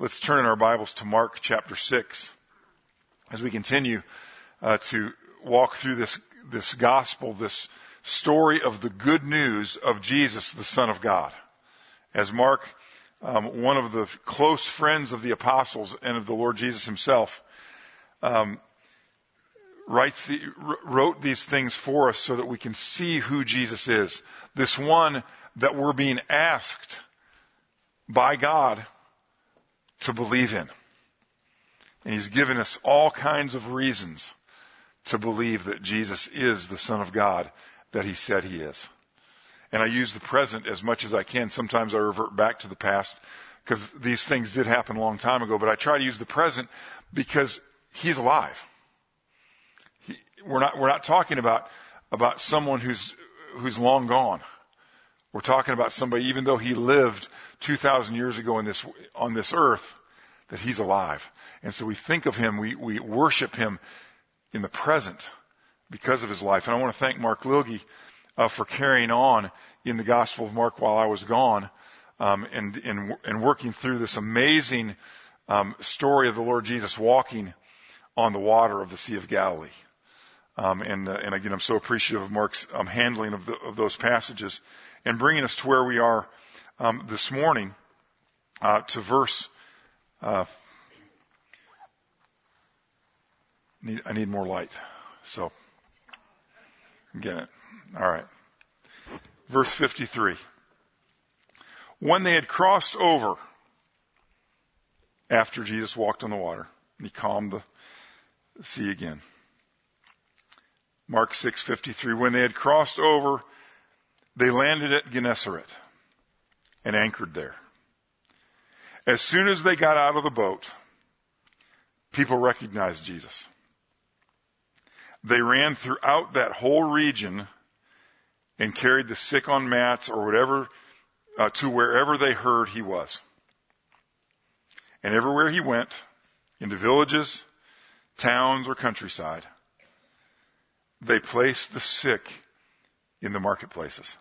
Let's turn in our Bibles to Mark chapter 6 as we continue uh, to walk through this, this gospel, this story of the good news of Jesus, the Son of God. As Mark, um, one of the close friends of the apostles and of the Lord Jesus himself, um, writes the, wrote these things for us so that we can see who Jesus is. This one that we're being asked by God to believe in. And he's given us all kinds of reasons to believe that Jesus is the Son of God that he said he is. And I use the present as much as I can. Sometimes I revert back to the past because these things did happen a long time ago, but I try to use the present because he's alive. He, we're not, we're not talking about, about someone who's, who's long gone. We're talking about somebody, even though he lived 2,000 years ago in this, on this earth, that he's alive. And so we think of him, we, we worship him in the present because of his life. And I want to thank Mark Lilge uh, for carrying on in the Gospel of Mark while I was gone um, and, and, and working through this amazing um, story of the Lord Jesus walking on the water of the Sea of Galilee. Um, and, uh, and again, I'm so appreciative of Mark's um, handling of, the, of those passages and bringing us to where we are um, this morning uh, to verse. Uh, need, I need more light, so get it. All right. Verse 53. When they had crossed over, after Jesus walked on the water, and he calmed the sea again. Mark 6:53 When they had crossed over they landed at Gennesaret and anchored there. As soon as they got out of the boat, people recognized Jesus. They ran throughout that whole region and carried the sick on mats or whatever uh, to wherever they heard he was. And everywhere he went, into villages, towns, or countryside, they placed the sick in the marketplaces.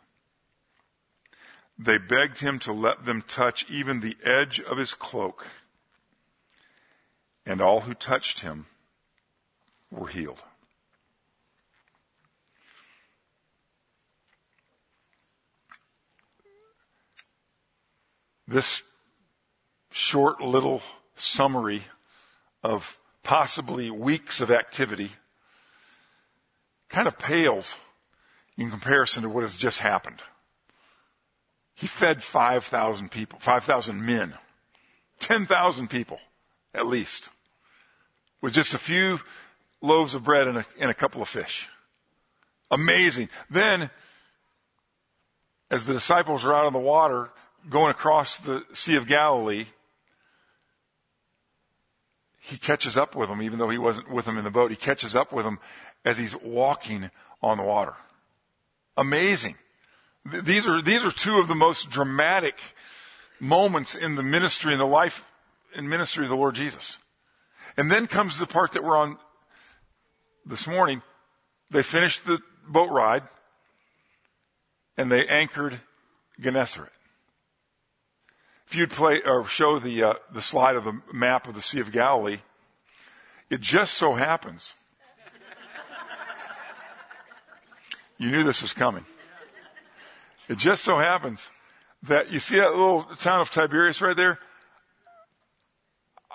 They begged him to let them touch even the edge of his cloak. And all who touched him were healed. This short little summary of possibly weeks of activity kind of pales in comparison to what has just happened. Fed 5,000 people, 5,000 men, 10,000 people at least, with just a few loaves of bread and a, and a couple of fish. Amazing. Then, as the disciples are out on the water going across the Sea of Galilee, he catches up with them, even though he wasn't with them in the boat. He catches up with them as he's walking on the water. Amazing. These are, these are two of the most dramatic moments in the ministry and the life and ministry of the Lord Jesus. And then comes the part that we're on this morning. They finished the boat ride and they anchored Gennesaret. If you'd play or show the uh, the slide of the map of the Sea of Galilee, it just so happens. you knew this was coming. It just so happens that you see that little town of Tiberias right there?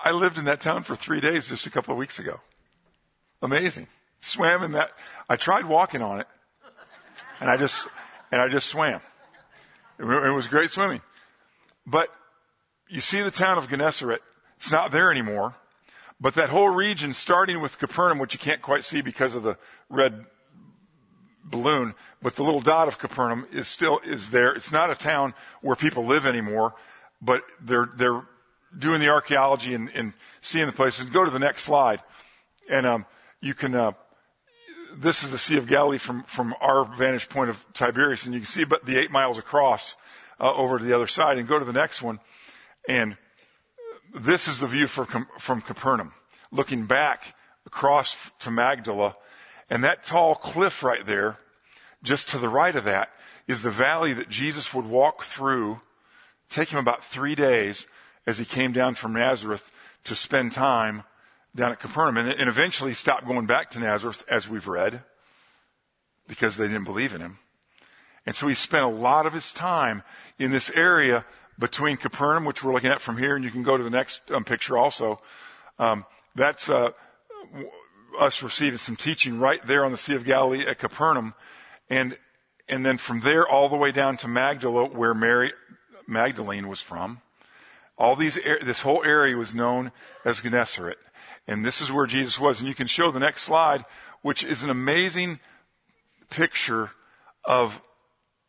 I lived in that town for three days just a couple of weeks ago. Amazing. Swam in that. I tried walking on it and I just, and I just swam. It was great swimming. But you see the town of Gennesaret. It's not there anymore. But that whole region, starting with Capernaum, which you can't quite see because of the red balloon, but the little dot of Capernaum is still is there. It's not a town where people live anymore, but they're they're doing the archaeology and, and seeing the places. Go to the next slide, and um, you can. Uh, this is the Sea of Galilee from from our vantage point of Tiberias, and you can see but the eight miles across uh, over to the other side. And go to the next one, and this is the view from from Capernaum, looking back across to Magdala and that tall cliff right there, just to the right of that, is the valley that Jesus would walk through, take him about three days, as he came down from Nazareth to spend time down at Capernaum and, and eventually stopped going back to Nazareth, as we've read, because they didn't believe in him. And so he spent a lot of his time in this area between Capernaum, which we're looking at from here, and you can go to the next um, picture also. Um, that's uh, us receiving some teaching right there on the Sea of Galilee at Capernaum, and and then from there all the way down to Magdala, where Mary Magdalene was from. All these this whole area was known as Gennesaret, and this is where Jesus was. And you can show the next slide, which is an amazing picture of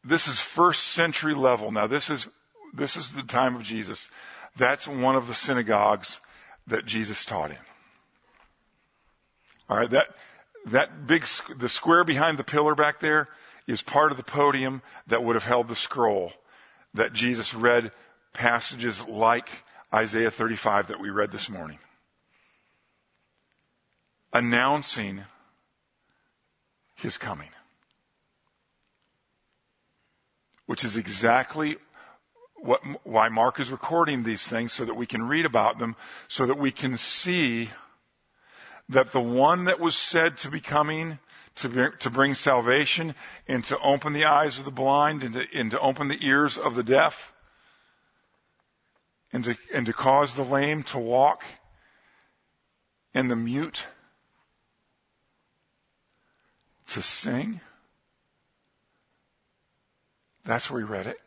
this is first century level. Now this is this is the time of Jesus. That's one of the synagogues that Jesus taught in. All right, that that big the square behind the pillar back there is part of the podium that would have held the scroll that Jesus read passages like Isaiah 35 that we read this morning. Announcing his coming. Which is exactly what, why Mark is recording these things so that we can read about them, so that we can see that the one that was said to be coming to, bring, to bring salvation and to open the eyes of the blind and to, and to open the ears of the deaf and to, and to cause the lame to walk and the mute to sing. That's where we read it.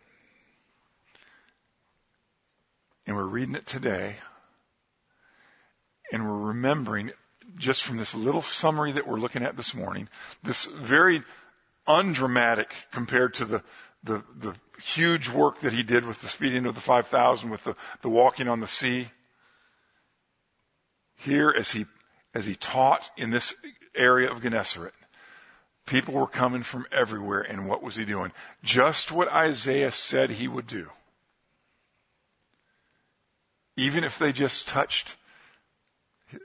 And we're reading it today. And we're remembering just from this little summary that we're looking at this morning, this very undramatic compared to the, the, the huge work that he did with the feeding of the 5,000, with the, the walking on the sea. Here, as he, as he taught in this area of Gennesaret, people were coming from everywhere, and what was he doing? Just what Isaiah said he would do. Even if they just touched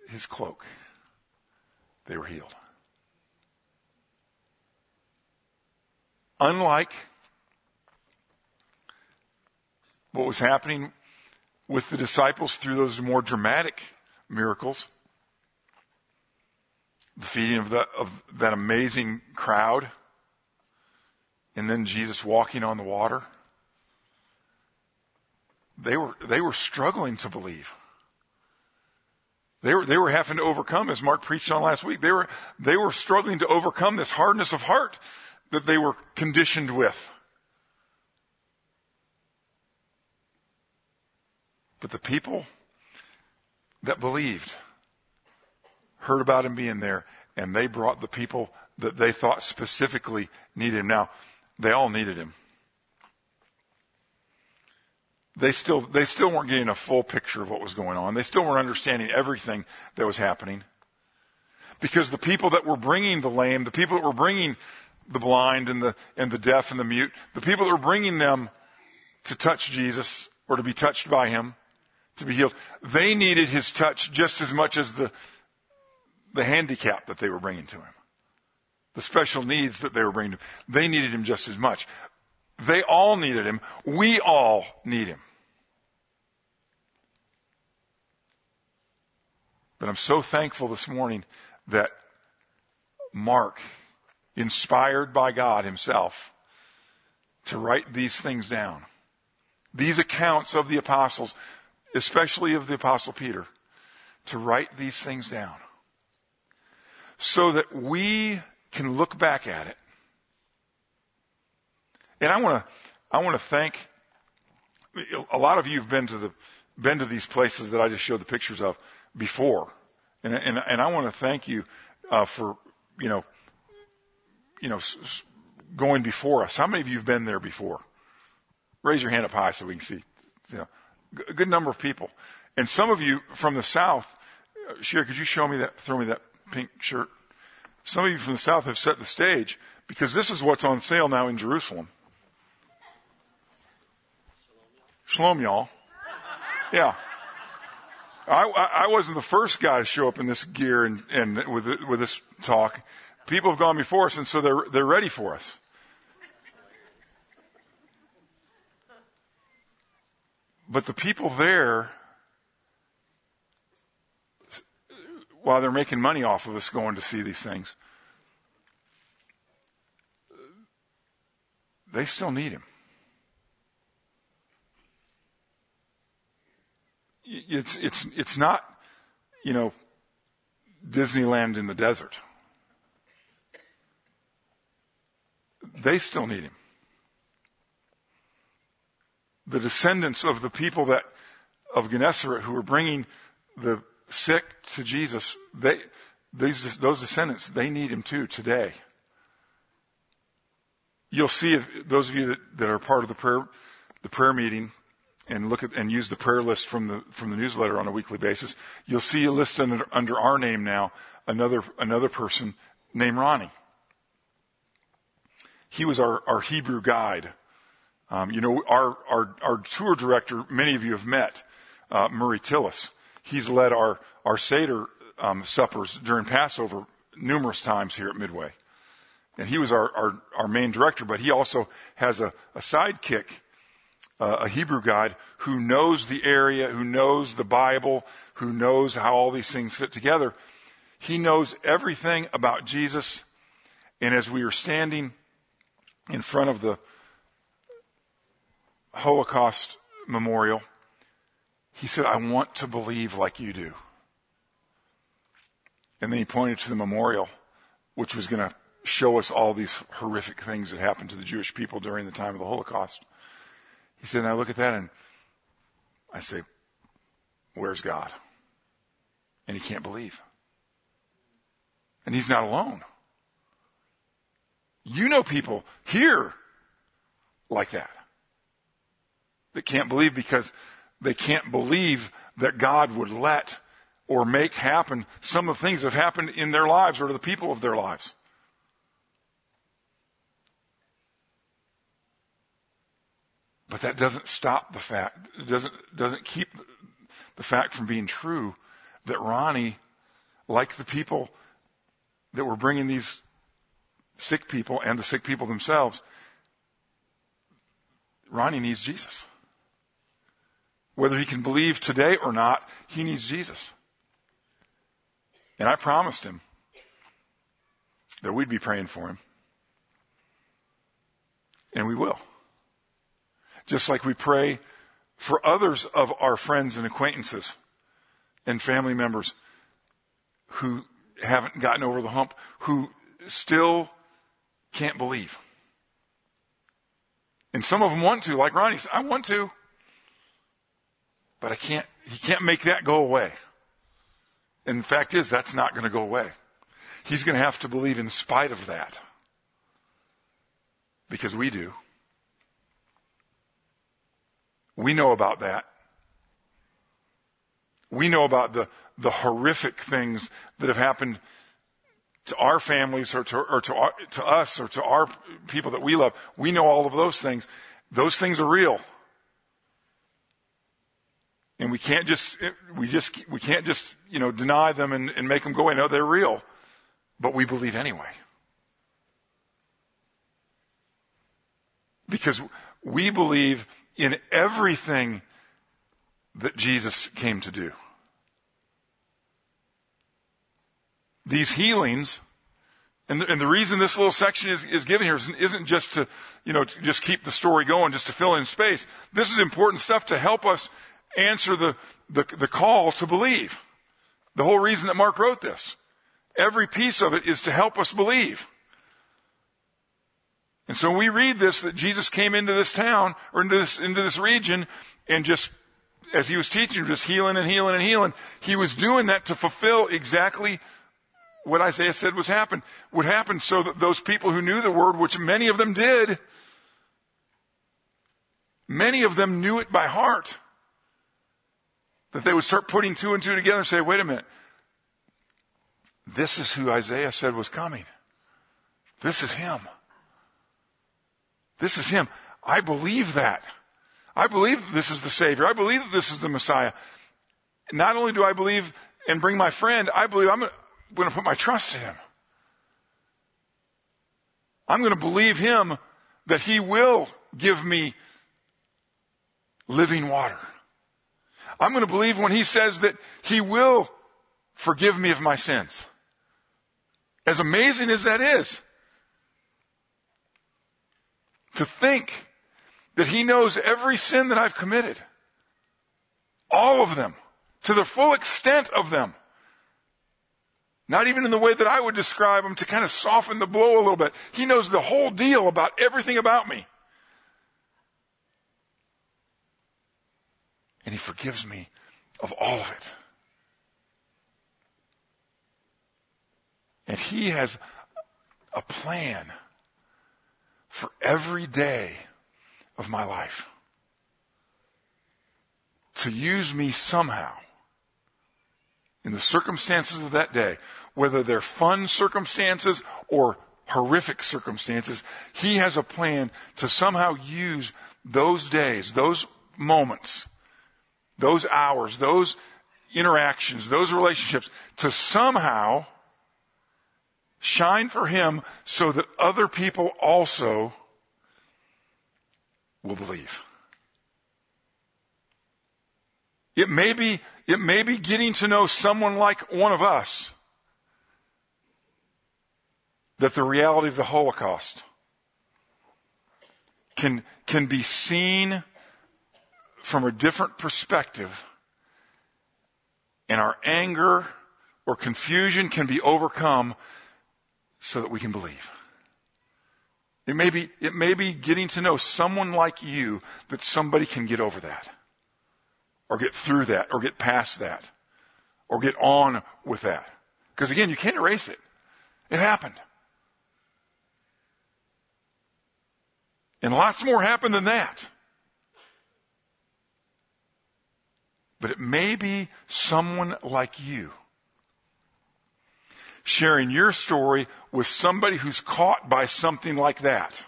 his cloak, they were healed. Unlike what was happening with the disciples through those more dramatic miracles, the feeding of, the, of that amazing crowd, and then Jesus walking on the water, they were, they were struggling to believe. They were, they were having to overcome, as Mark preached on last week, they were, they were struggling to overcome this hardness of heart that they were conditioned with. But the people that believed heard about him being there, and they brought the people that they thought specifically needed him. Now, they all needed him they still, they still weren't getting a full picture of what was going on. They still weren't understanding everything that was happening. Because the people that were bringing the lame, the people that were bringing the blind and the, and the deaf and the mute, the people that were bringing them to touch Jesus or to be touched by him, to be healed, they needed his touch just as much as the, the handicap that they were bringing to him. The special needs that they were bringing to him. They needed him just as much. They all needed him. We all need him. But I'm so thankful this morning that Mark, inspired by God himself, to write these things down. These accounts of the apostles, especially of the apostle Peter, to write these things down. So that we can look back at it and I want to, I want to thank, a lot of you have been to the, been to these places that I just showed the pictures of before. And, and, and I want to thank you, uh, for, you know, you know, going before us. How many of you have been there before? Raise your hand up high so we can see. You know, a good number of people. And some of you from the South, uh, Sherry, could you show me that, throw me that pink shirt? Some of you from the South have set the stage because this is what's on sale now in Jerusalem. Shalom, y'all. Yeah. I, I wasn't the first guy to show up in this gear and, and with, with this talk. People have gone before us, and so they're, they're ready for us. But the people there, while they're making money off of us going to see these things, they still need him. It's, it's, it's not, you know, Disneyland in the desert. They still need him. The descendants of the people that, of Gennesaret who were bringing the sick to Jesus, they, these, those descendants, they need him too today. You'll see if those of you that, that are part of the prayer, the prayer meeting and look at and use the prayer list from the from the newsletter on a weekly basis, you'll see a list under, under our name now another another person named Ronnie. He was our, our Hebrew guide. Um, you know, our, our our tour director, many of you have met, uh, Murray Tillis. He's led our our Seder um, suppers during Passover numerous times here at Midway, and he was our our, our main director. But he also has a, a sidekick uh, a Hebrew guide who knows the area, who knows the Bible, who knows how all these things fit together. He knows everything about Jesus. And as we were standing in front of the Holocaust memorial, he said, I want to believe like you do. And then he pointed to the memorial, which was going to show us all these horrific things that happened to the Jewish people during the time of the Holocaust. He said, and I look at that and I say, where's God? And he can't believe. And he's not alone. You know people here like that that can't believe because they can't believe that God would let or make happen some of the things that have happened in their lives or to the people of their lives. But that doesn't stop the fact, doesn't, doesn't keep the fact from being true that Ronnie, like the people that were bringing these sick people and the sick people themselves, Ronnie needs Jesus. Whether he can believe today or not, he needs Jesus. And I promised him that we'd be praying for him. And we will just like we pray for others of our friends and acquaintances and family members who haven't gotten over the hump, who still can't believe. And some of them want to, like Ronnie said, I want to, but I can't, he can't make that go away. And the fact is, that's not going to go away. He's going to have to believe in spite of that. Because we do. We know about that. We know about the, the horrific things that have happened to our families or to, or to, our, to us or to our people that we love. We know all of those things. Those things are real. And we can't just, we just, we can't just, you know, deny them and, and make them go away. No, they're real. But we believe anyway. Because we believe in everything that Jesus came to do. These healings, and the, and the reason this little section is, is given here isn't just to, you know, to just keep the story going, just to fill in space. This is important stuff to help us answer the, the, the call to believe. The whole reason that Mark wrote this. Every piece of it is to help us believe. And so we read this that Jesus came into this town or into this, into this region and just, as he was teaching, just healing and healing and healing. He was doing that to fulfill exactly what Isaiah said was happen, would happen so that those people who knew the word, which many of them did, many of them knew it by heart. That they would start putting two and two together and say, wait a minute. This is who Isaiah said was coming. This is him. This is Him. I believe that. I believe this is the Savior. I believe that this is the Messiah. Not only do I believe and bring my friend, I believe I'm going to put my trust in Him. I'm going to believe Him that He will give me living water. I'm going to believe when he says that he will forgive me of my sins. As amazing as that is, to think that he knows every sin that I've committed. All of them. To the full extent of them. Not even in the way that I would describe them to kind of soften the blow a little bit. He knows the whole deal about everything about me. And he forgives me of all of it. And he has a plan for every day of my life to use me somehow in the circumstances of that day, whether they're fun circumstances or horrific circumstances, he has a plan to somehow use those days, those moments, those hours, those interactions, those relationships to somehow shine for him so that other people also will believe. It may be, it may be getting to know someone like one of us that the reality of the Holocaust can, can be seen from a different perspective and our anger or confusion can be overcome so that we can believe. It may be, it may be getting to know someone like you that somebody can get over that or get through that or get past that or get on with that. Because again, you can't erase it. It happened. And lots more happened than that. But it may be someone like you sharing your story with somebody who's caught by something like that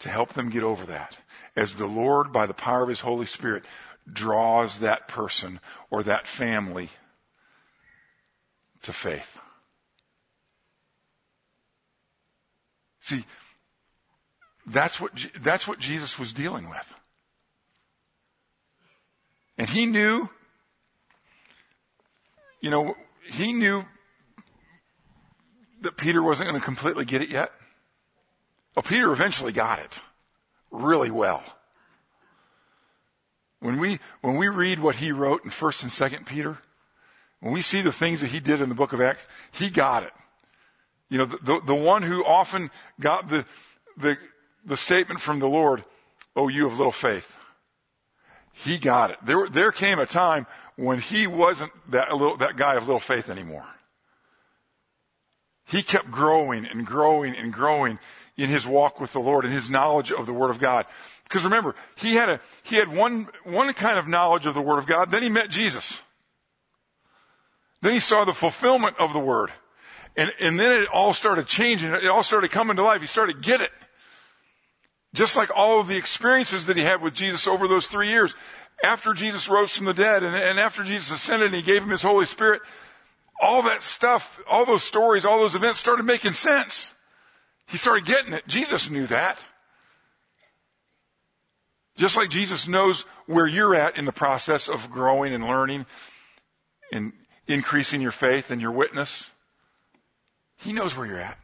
to help them get over that as the Lord, by the power of His Holy Spirit, draws that person or that family to faith. See, that's what, that's what Jesus was dealing with. And he knew you know, he knew that Peter wasn't going to completely get it yet. Well, Peter eventually got it really well. When we, when we read what he wrote in 1st and 2nd Peter, when we see the things that he did in the book of Acts, he got it. You know, the, the, the one who often got the, the, the statement from the Lord, oh, you have little faith. He got it. There, there came a time when he wasn't that, little, that guy of little faith anymore. He kept growing and growing and growing in his walk with the Lord and his knowledge of the Word of God. Because remember, he had a, he had one, one kind of knowledge of the Word of God, then he met Jesus. Then he saw the fulfillment of the Word. And, and then it all started changing. It all started coming to life. He started to get it. Just like all of the experiences that he had with Jesus over those three years after Jesus rose from the dead and, and after Jesus ascended and he gave him his Holy Spirit, all that stuff, all those stories, all those events started making sense. He started getting it. Jesus knew that. Just like Jesus knows where you're at in the process of growing and learning and increasing your faith and your witness, He knows where you're at.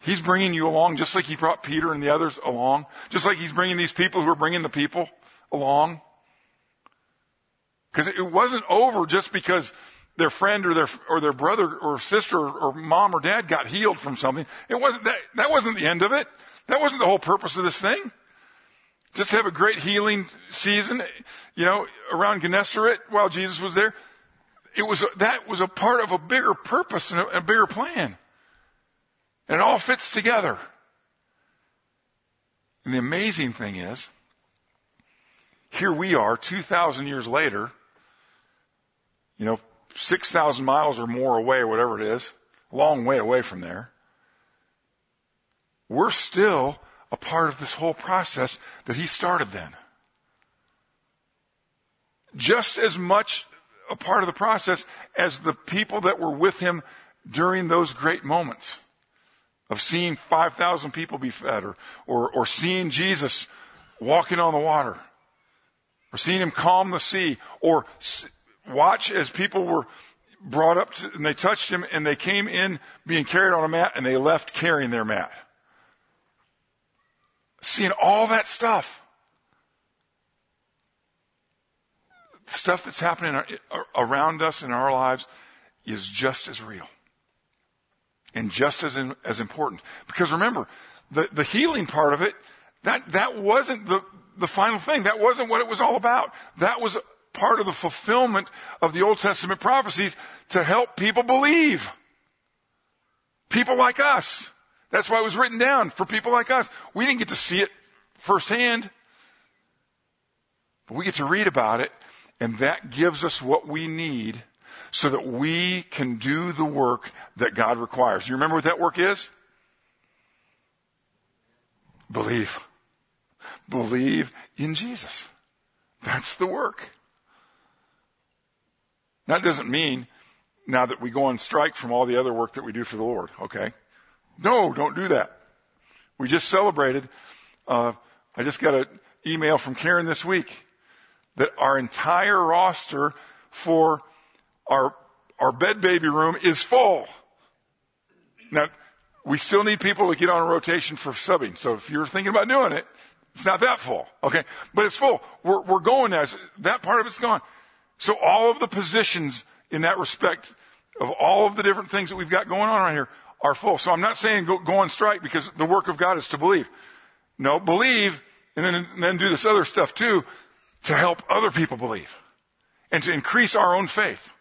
He's bringing you along just like He brought Peter and the others along, just like He's bringing these people who are bringing the people along. Because it wasn't over just because their friend or their, or their brother or sister or mom or dad got healed from something. It wasn't that, that wasn't the end of it. That wasn't the whole purpose of this thing. Just to have a great healing season, you know, around Gennesaret while Jesus was there. It was, that was a part of a bigger purpose and a, a bigger plan. And it all fits together. And the amazing thing is, here we are 2,000 years later, you know, 6,000 miles or more away, whatever it is, a long way away from there. We're still a part of this whole process that he started then. Just as much a part of the process as the people that were with him during those great moments of seeing 5,000 people be fed or, or, or seeing Jesus walking on the water or seeing him calm the sea, or watch as people were brought up to, and they touched him and they came in being carried on a mat and they left carrying their mat. Seeing all that stuff. Stuff that's happening around us in our lives is just as real and just as, in, as important. Because remember, the, the healing part of it, that, that wasn't the, the final thing. That wasn't what it was all about. That was part of the fulfillment of the Old Testament prophecies to help people believe. People like us. That's why it was written down for people like us. We didn't get to see it firsthand, but we get to read about it, and that gives us what we need so that we can do the work that God requires. You remember what that work is? Believe. Believe in Jesus. That's the work. That doesn't mean now that we go on strike from all the other work that we do for the Lord, okay? No, don't do that. We just celebrated, uh, I just got an email from Karen this week that our entire roster for our, our bed baby room is full. Now, we still need people to get on a rotation for subbing. So if you're thinking about doing it, it's not that full. Okay. But it's full. We're, we're going there. That part of it's gone. So all of the positions in that respect of all of the different things that we've got going on right here are full. So I'm not saying go, go on strike because the work of God is to believe. No, believe and then, and then do this other stuff too to help other people believe and to increase our own faith.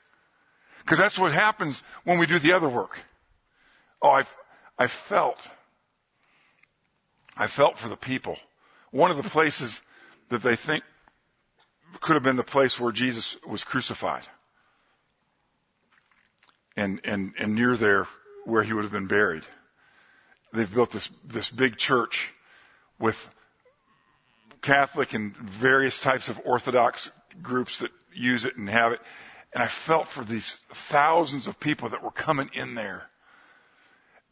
Because that's what happens when we do the other work. Oh, I, I felt, I felt for the people. One of the places that they think could have been the place where Jesus was crucified. And, and, and near there where he would have been buried. They've built this, this big church with Catholic and various types of Orthodox groups that use it and have it. And I felt for these thousands of people that were coming in there.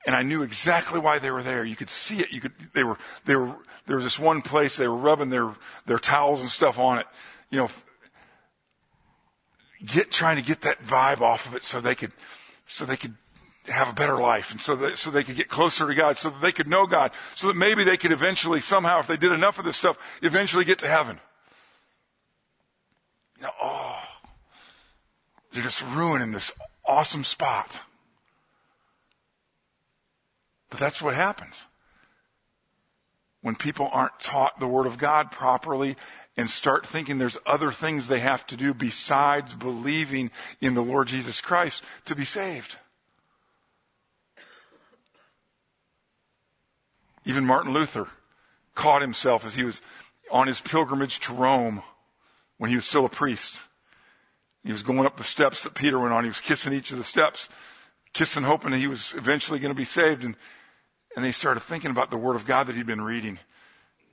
And I knew exactly why they were there. You could see it. You could, they were, they were, there was this one place they were rubbing their, their towels and stuff on it you know, get trying to get that vibe off of it so they could, so they could have a better life and so that, so they could get closer to God, so that they could know God, so that maybe they could eventually somehow, if they did enough of this stuff, eventually get to heaven. You know, oh, they're just ruining this awesome spot. But that's what happens. When people aren't taught the Word of God properly and start thinking there's other things they have to do besides believing in the Lord Jesus Christ to be saved. Even Martin Luther caught himself as he was on his pilgrimage to Rome when he was still a priest. He was going up the steps that Peter went on. He was kissing each of the steps, kissing, hoping that he was eventually going to be saved. And, and they started thinking about the Word of God that he'd been reading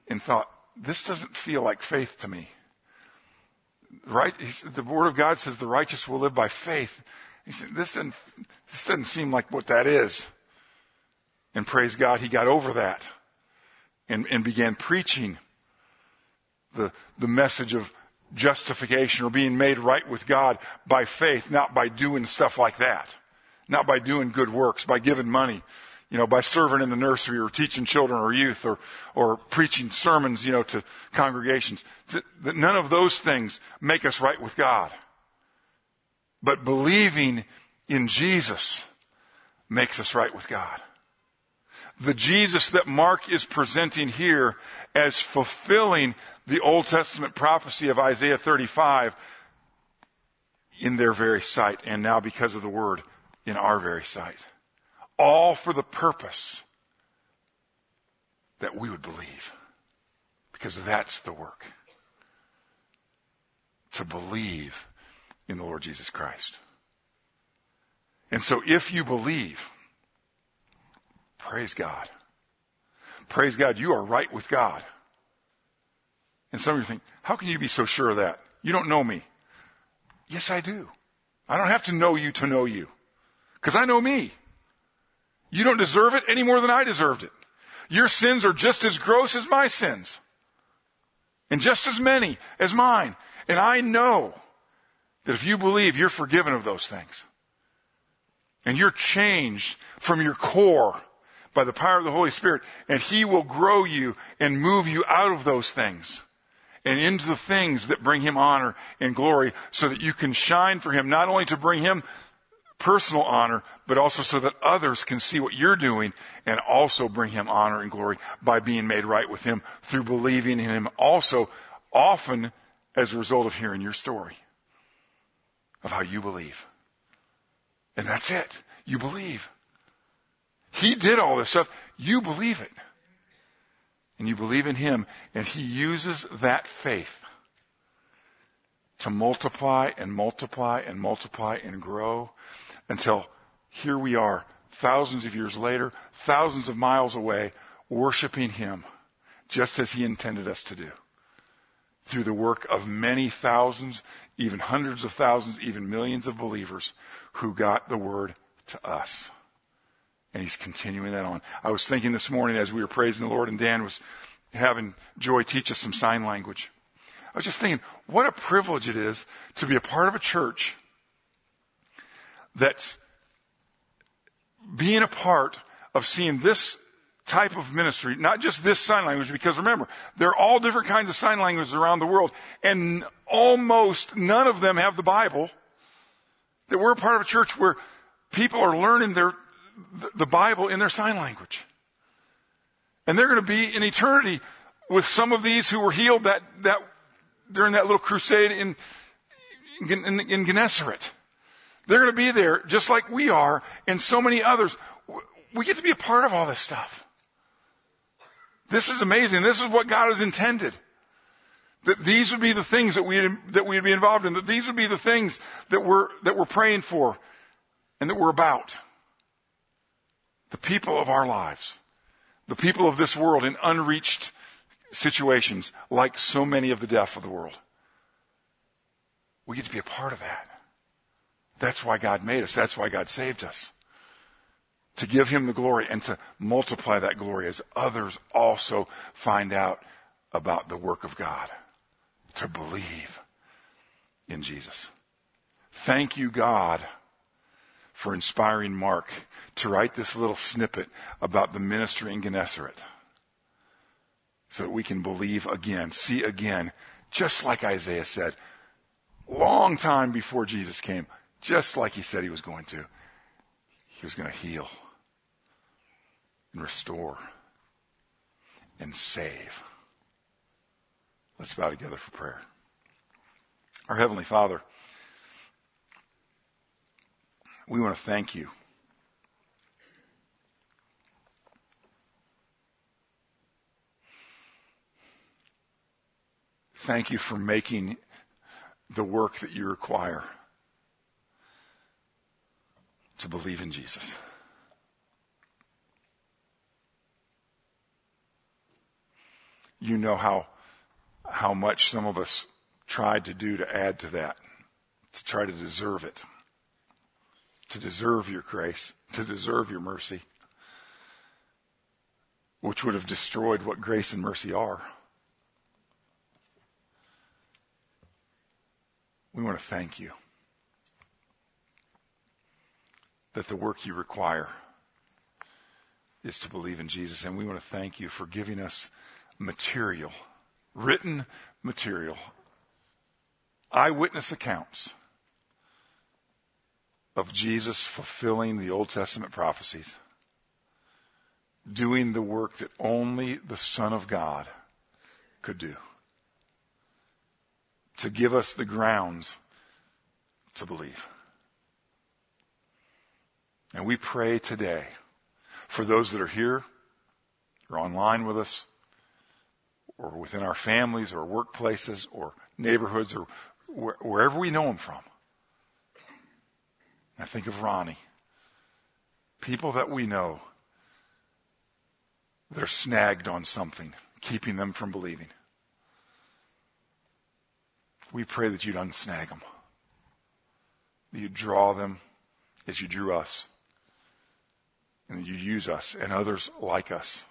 and thought, this doesn't feel like faith to me. Right? The Word of God says the righteous will live by faith. He said, this doesn't, this doesn't seem like what that is. And praise God, he got over that and, and began preaching the, the message of justification or being made right with God by faith, not by doing stuff like that. Not by doing good works, by giving money, you know, by serving in the nursery or teaching children or youth or, or preaching sermons, you know, to congregations. None of those things make us right with God. But believing in Jesus makes us right with God. The Jesus that Mark is presenting here as fulfilling the Old Testament prophecy of Isaiah 35 in their very sight, and now because of the word, in our very sight all for the purpose that we would believe. Because that's the work. To believe in the Lord Jesus Christ. And so if you believe, praise God. Praise God, you are right with God. And some of you think, how can you be so sure of that? You don't know me. Yes, I do. I don't have to know you to know you. Because I know me. You don't deserve it any more than I deserved it. Your sins are just as gross as my sins. and just as many as mine. And I know that if you believe, you're forgiven of those things. And you're changed from your core by the power of the Holy Spirit, and He will grow you and move you out of those things and into the things that bring Him honor and glory so that you can shine for Him, not only to bring Him personal honor, but also so that others can see what you're doing and also bring Him honor and glory by being made right with Him through believing in Him also often as a result of hearing your story of how you believe. And that's it. You believe. He did all this stuff. You believe it. And you believe in Him, and He uses that faith to multiply and multiply and multiply and grow until here we are, thousands of years later, thousands of miles away, worshiping Him just as He intended us to do. Through the work of many thousands, even hundreds of thousands, even millions of believers who got the word to us. And he's continuing that on. I was thinking this morning as we were praising the Lord and Dan was having Joy teach us some sign language. I was just thinking, what a privilege it is to be a part of a church that's being a part of seeing this type of ministry, not just this sign language, because remember, there are all different kinds of sign languages around the world, and almost none of them have the Bible. That we're a part of a church where people are learning their, the Bible in their sign language. And they're going to be in eternity with some of these who were healed that, that during that little crusade in, in, in Gennesaret. They're going to be there just like we are and so many others. We get to be a part of all this stuff. This is amazing. This is what God has intended. That these would be the things that we that we'd be involved in. That these would be the things that we're that we're praying for, and that we're about. The people of our lives, the people of this world in unreached situations, like so many of the deaf of the world. We get to be a part of that. That's why God made us. That's why God saved us. To give Him the glory and to multiply that glory as others also find out about the work of God. To believe in Jesus. Thank you, God, for inspiring Mark to write this little snippet about the ministry in Gennesaret so that we can believe again, see again, just like Isaiah said, long time before Jesus came just like he said he was going to. He was going to heal and restore and save. Let's bow together for prayer. Our Heavenly Father, we want to thank you. Thank you for making the work that you require to believe in Jesus. You know how, how much some of us tried to do to add to that, to try to deserve it, to deserve your grace, to deserve your mercy, which would have destroyed what grace and mercy are. We want to thank you that the work you require is to believe in Jesus. And we want to thank you for giving us material, written material, eyewitness accounts of Jesus fulfilling the Old Testament prophecies, doing the work that only the Son of God could do, to give us the grounds to believe. And we pray today for those that are here or online with us or within our families or workplaces or neighborhoods or wherever we know them from. I think of Ronnie. People that we know that are snagged on something, keeping them from believing. We pray that you'd unsnag them, that you'd draw them as you drew us and you use us and others like us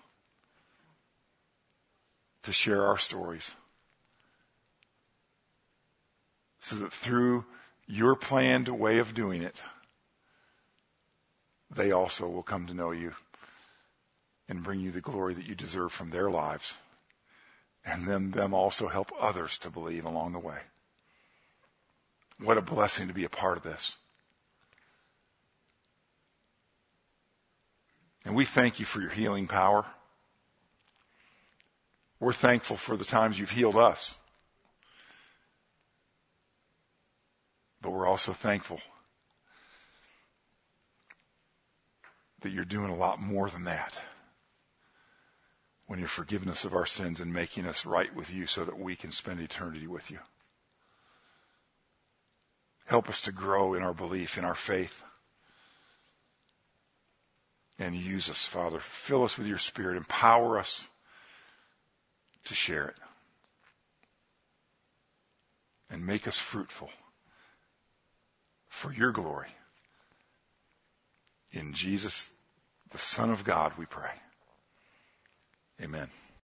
to share our stories so that through your planned way of doing it, they also will come to know you and bring you the glory that you deserve from their lives. And then them also help others to believe along the way. What a blessing to be a part of this. And we thank you for your healing power. We're thankful for the times you've healed us. But we're also thankful that you're doing a lot more than that when you're forgiving us of our sins and making us right with you so that we can spend eternity with you. Help us to grow in our belief, in our faith. And use us, Father. Fill us with your Spirit. Empower us to share it. And make us fruitful for your glory. In Jesus, the Son of God, we pray. Amen.